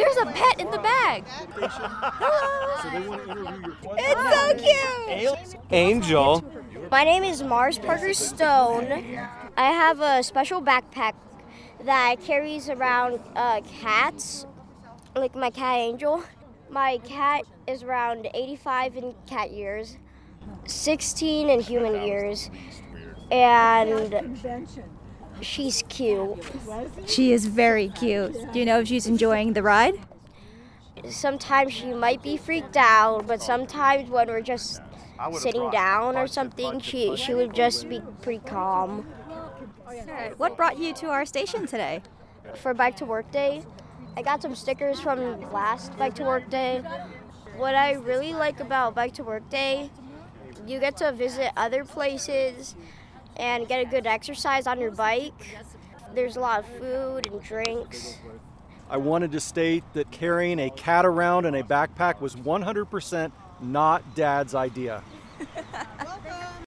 There's a pet in the bag. It's so cute. Angel. My name is Mars Parker Stone. I have a special backpack that carries around uh, cats, like my cat Angel. My cat is around 85 in cat years, 16 in human years, and she's cute. She is very cute. Do you know if she's enjoying the ride? Sometimes she might be freaked out, but sometimes when we're just sitting down or something, she, she would just be pretty calm. What brought you to our station today? For Bike to Work Day, I got some stickers from last Bike to Work Day. What I really like about Bike to Work Day, you get to visit other places and get a good exercise on your bike. There's a lot of food and drinks. I wanted to state that carrying a cat around in a backpack was 100% not Dad's idea.